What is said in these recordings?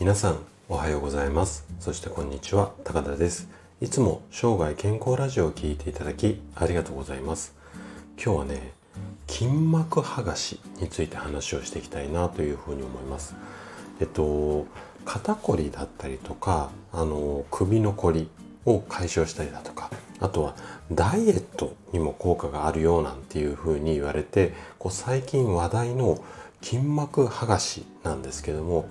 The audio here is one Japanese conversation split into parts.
皆さんおはようございます。そしてこんにちは。高田です。いつも生涯健康ラジオを聴いていただきありがとうございます。今日はね筋膜剥がしについて話をしていきたいなというふうに思います。えっと肩こりだったりとかあの首のこりを解消したりだとかあとはダイエットにも効果があるよなんていうふうに言われてこう最近話題の筋膜剥がしなんですけども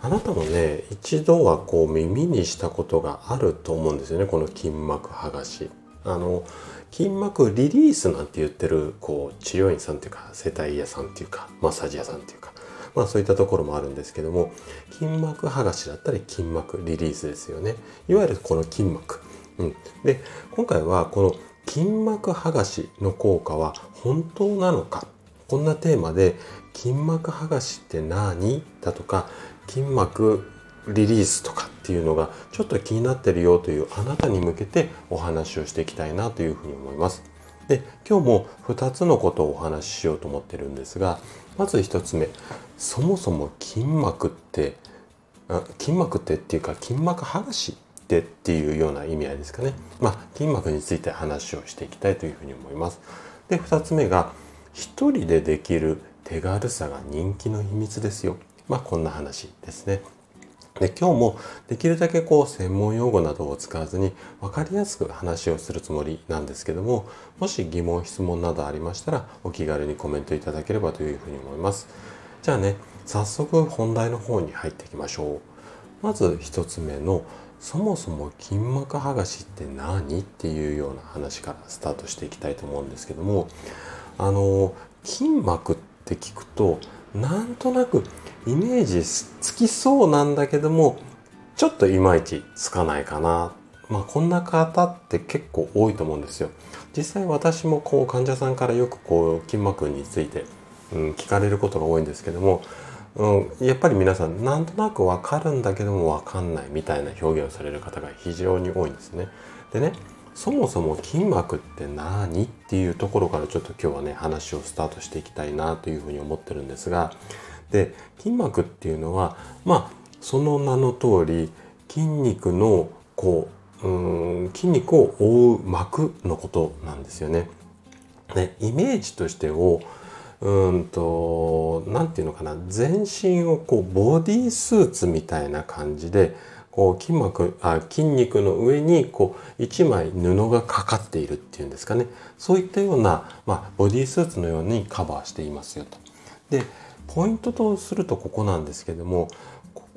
あなたもね一度はこう耳にしたことがあると思うんですよねこの筋膜剥がし。あの筋膜リリースなんて言ってるこう治療院さんっていうか整体屋さんっていうかマッサージ屋さんっていうかまあそういったところもあるんですけども筋膜剥がしだったり筋膜リリースですよね。いわゆるこの筋膜、うん、で今回はこの筋膜剥がしの効果は本当なのかこんなテーマで筋膜剥がしって何？だとか筋膜リリースとかっていうのがちょっと気になってるよというあなたに向けてお話をしていきたいなというふうに思います。で今日も2つのことをお話ししようと思ってるんですがまず1つ目そもそも筋膜って筋膜ってっていうか筋膜剥がしってっていうような意味合いですかね。まあ筋膜について話をしていきたいというふうに思います。で2つ目が1人でできる手軽さが人気の秘密ですよ。まあこんな話ですね。で今日もできるだけこう専門用語などを使わずに分かりやすく話をするつもりなんですけどももし疑問質問などありましたらお気軽にコメントいただければというふうに思いますじゃあね早速本題の方に入っていきましょうまず1つ目のそもそも筋膜剥がしって何っていうような話からスタートしていきたいと思うんですけどもあの筋膜って聞くとなんとなくイメージつきそうなんだけどもちょっといまいちつかないかな。まあこんな方って結構多いと思うんですよ。実際私もこう患者さんからよくこう筋膜について、うん、聞かれることが多いんですけども、うん、やっぱり皆さんなんとなくわかるんだけどもわかんないみたいな表現をされる方が非常に多いんですね。でねそもそも筋膜って何っていうところからちょっと今日はね話をスタートしていきたいなというふうに思ってるんですがで筋膜っていうのはまあその名の通り筋肉のこううん筋肉を覆う膜のことなんですよね。でイメージとしてをうんと何て言うのかな全身をこうボディースーツみたいな感じでこう筋膜あ筋肉の上にこう一枚布がかかっているっていうんですかねそういったような、まあ、ボディースーツのようにカバーしていますよと。でポイントとするとここなんですけども、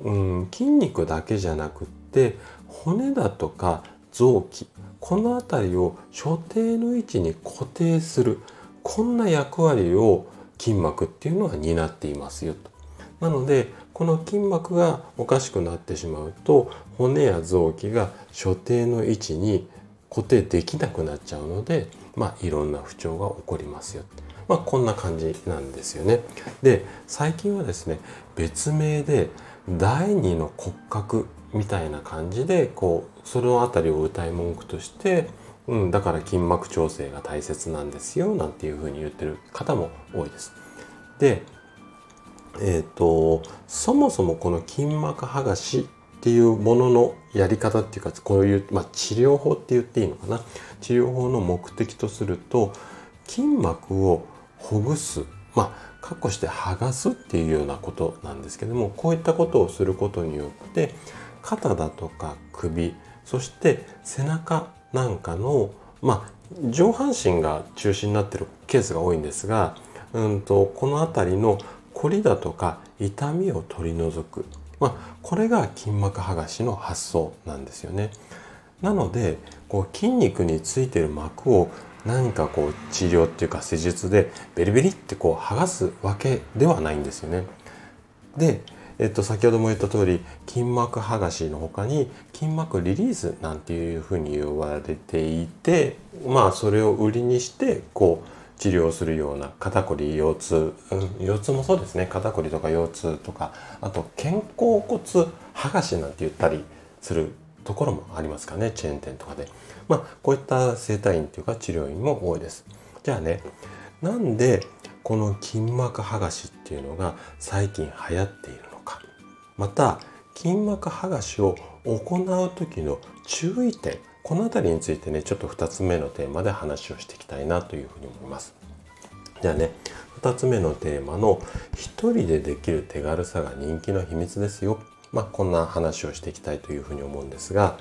うん、筋肉だけじゃなくって骨だとか臓器この辺りを所定の位置に固定するこんな役割を筋膜っていうのは担っていますよと。なのでこの筋膜がおかしくなってしまうと骨や臓器が所定の位置に固定できなくなっちゃうので、まあ、いろんな不調が起こりますよ。まあ、こんな感じなんですよね。で最近はですね別名で第二の骨格みたいな感じでこうその辺りを歌い文句として、うん、だから筋膜調整が大切なんですよなんていうふうに言ってる方も多いです。でえーと、そもそもこの筋膜剥がしっていうもののやり方っていうかこういう、まあ、治療法って言っていいのかな？治療法の目的とすると筋膜をほぐすまあかっこして剥がすっていうようなことなんですけどもこういったことをすることによって肩だとか首そして背中なんかのまあ上半身が中心になってるケースが多いんですが、うんと、この辺りのこりだとか痛みを取り除く、まあ、これが筋膜剥がしの発想なんですよね。なのでこう筋肉についてる膜を何かこう治療っていうか施術でベリベリってこう剥がすわけではないんですよね。で、えっと、先ほども言った通り筋膜剥がしの他に筋膜リリースなんていうふうに言われていてまあそれを売りにしてこう治療するような肩こり腰痛、うん、腰痛もそうですね。肩こりとか腰痛とかあと肩甲骨剥がしなんて言ったりするところもありますかね。チェーン店とかで。まあこういった整体院というか治療院も多いです。じゃあねなんでこの筋膜剥がしっていうのが最近流行っているのか。また筋膜剥がしを行う時の注意点この辺りについてねちょっと2つ目のテーマで話をしていきたいなというふうに思います。じゃあね2つ目のテーマの「一人でできる手軽さが人気の秘密ですよ」まあ、こんな話をしていきたいというふうに思うんですが、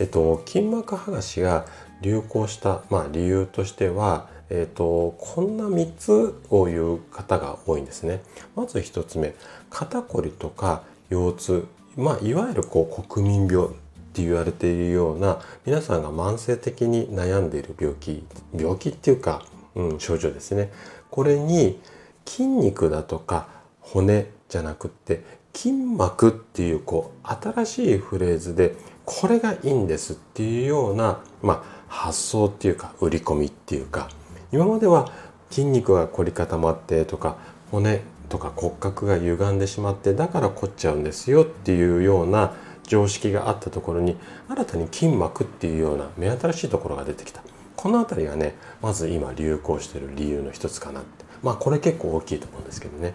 えっと、筋膜剥がしが流行した、まあ、理由としては、えっと、こんな3つを言う方が多いんですね。まず1つ目肩こりとか腰痛、まあ、いわゆるこう国民病。って言われているような皆さんが慢性的に悩んでいる病気病気っていうか、うん、症状ですね。これに筋肉だとか骨じゃなくって筋膜っていうこう新しいフレーズでこれがいいんですっていうような、まあ、発想っていうか売り込みっていうか今までは筋肉が凝り固まってとか骨とか骨格が歪んでしまってだから凝っちゃうんですよっていうような常識があったところに新たに筋膜っていうような目新しいところが出てきた。この辺りがねまず今流行してる理由の一つかなって。まあこれ結構大きいと思うんですけどね。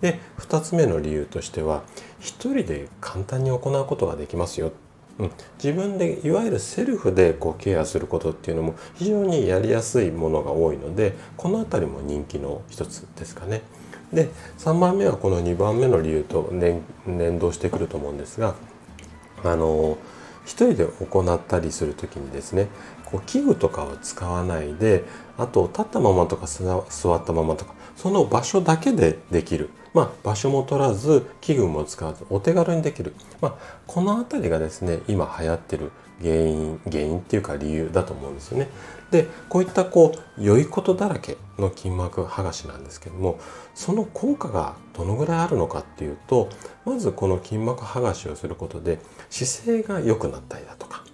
で2つ目の理由としては一人で簡単に行うことができますよ、うん、自分でいわゆるセルフでこうケアすることっていうのも非常にやりやすいものが多いのでこの辺りも人気の一つですかね。で3番目はこの2番目の理由と連動してくると思うんですがあの一人で行ったりする時にですねこう器具とかを使わないであと立ったままとか座ったままとかその場所だけでできるまあ、場所も取らず器具も使わずお手軽にできる、まあ、この辺りがですね今流行ってる原因原因っていうか理由だと思うんですよね。でこういったこう良いことだらけの筋膜剥がしなんですけどもその効果がどのぐらいあるのかっていうとまずこの筋膜剥がしをすることで姿勢が良くなったりだとか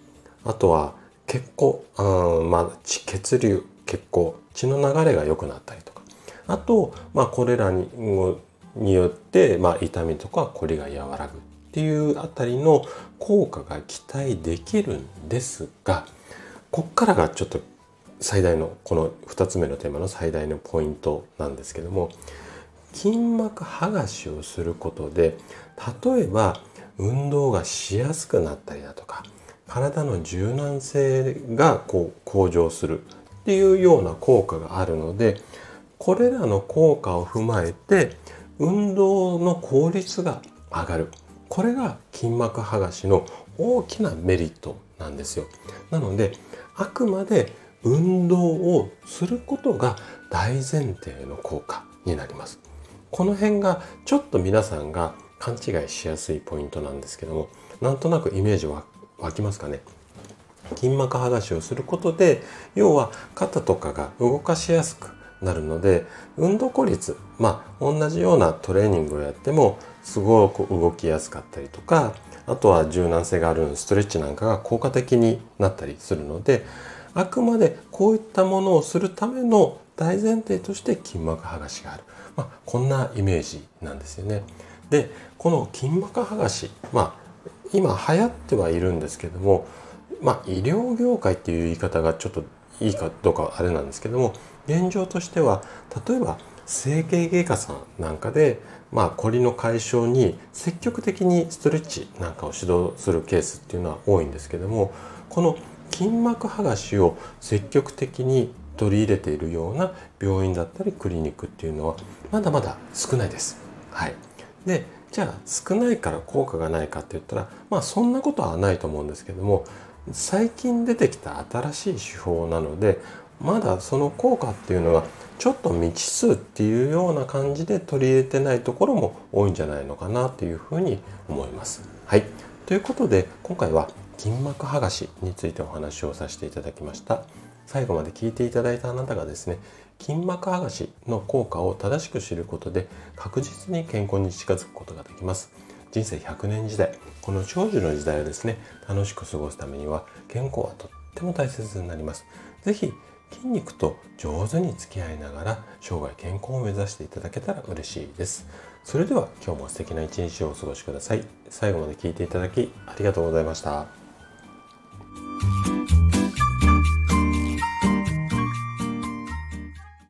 あとは血行あ、まあ、血流血行血の流れが良くなったりとかあと、まあ、これらにによって、まあ、痛みとかこりが和らぐっていうあたりの効果が期待できるんですがこっからがちょっと最大のこの2つ目のテーマの最大のポイントなんですけども筋膜剥がしをすることで例えば運動がしやすくなったりだとか体の柔軟性がこう向上するっていうような効果があるのでこれらの効果を踏まえて運動の効率が上がる。これが筋膜剥がしの大きなメリットなんですよ。なのであくまで運動をすることが大前提の効果になります。この辺がちょっと皆さんが勘違いしやすいポイントなんですけどもなんとなくイメージは湧きますかね？筋膜剥がしをすることで要は肩とかが動かしやすくなるので運動効率まあ同じようなトレーニングをやってもすごく動きやすかったりとかあとは柔軟性があるストレッチなんかが効果的になったりするのであくまでこういったものをするための大前提として筋膜剥がしがある、まあ、こんなイメージなんですよね。でこの筋膜剥がし、まあ、今流行ってはいるんですけども、まあ、医療業界っていう言い方がちょっといいかどうかはあれなんですけども現状としては例えば整形外科さんなんかで、まあ、こりの解消に積極的にストレッチなんかを指導するケースっていうのは多いんですけどもこの筋膜剥がしを積極的に取り入れているような病院だったりクリニックっていうのはまだまだ少ないです。はい、でじゃあ少ないから効果がないかって言ったらまあそんなことはないと思うんですけども最近出てきた新しい手法なのでまだその効果っていうのはちょっと未知数っていうような感じで取り入れてないところも多いんじゃないのかなというふうに思います。はい。ということで今回は筋膜剥がしについてお話をさせていただきました。最後まで聞いていただいたあなたがですね筋膜剥がしの効果を正しく知ることで確実に健康に近づくことができます。人生100年時代この長寿の時代をですね楽しく過ごすためには健康はとっても大切になります。是非筋肉と上手に付き合いながら生涯健康を目指していただけたら嬉しいです。それでは今日も素敵な一日をお過ごしください。最後まで聞いていただきありがとうございました。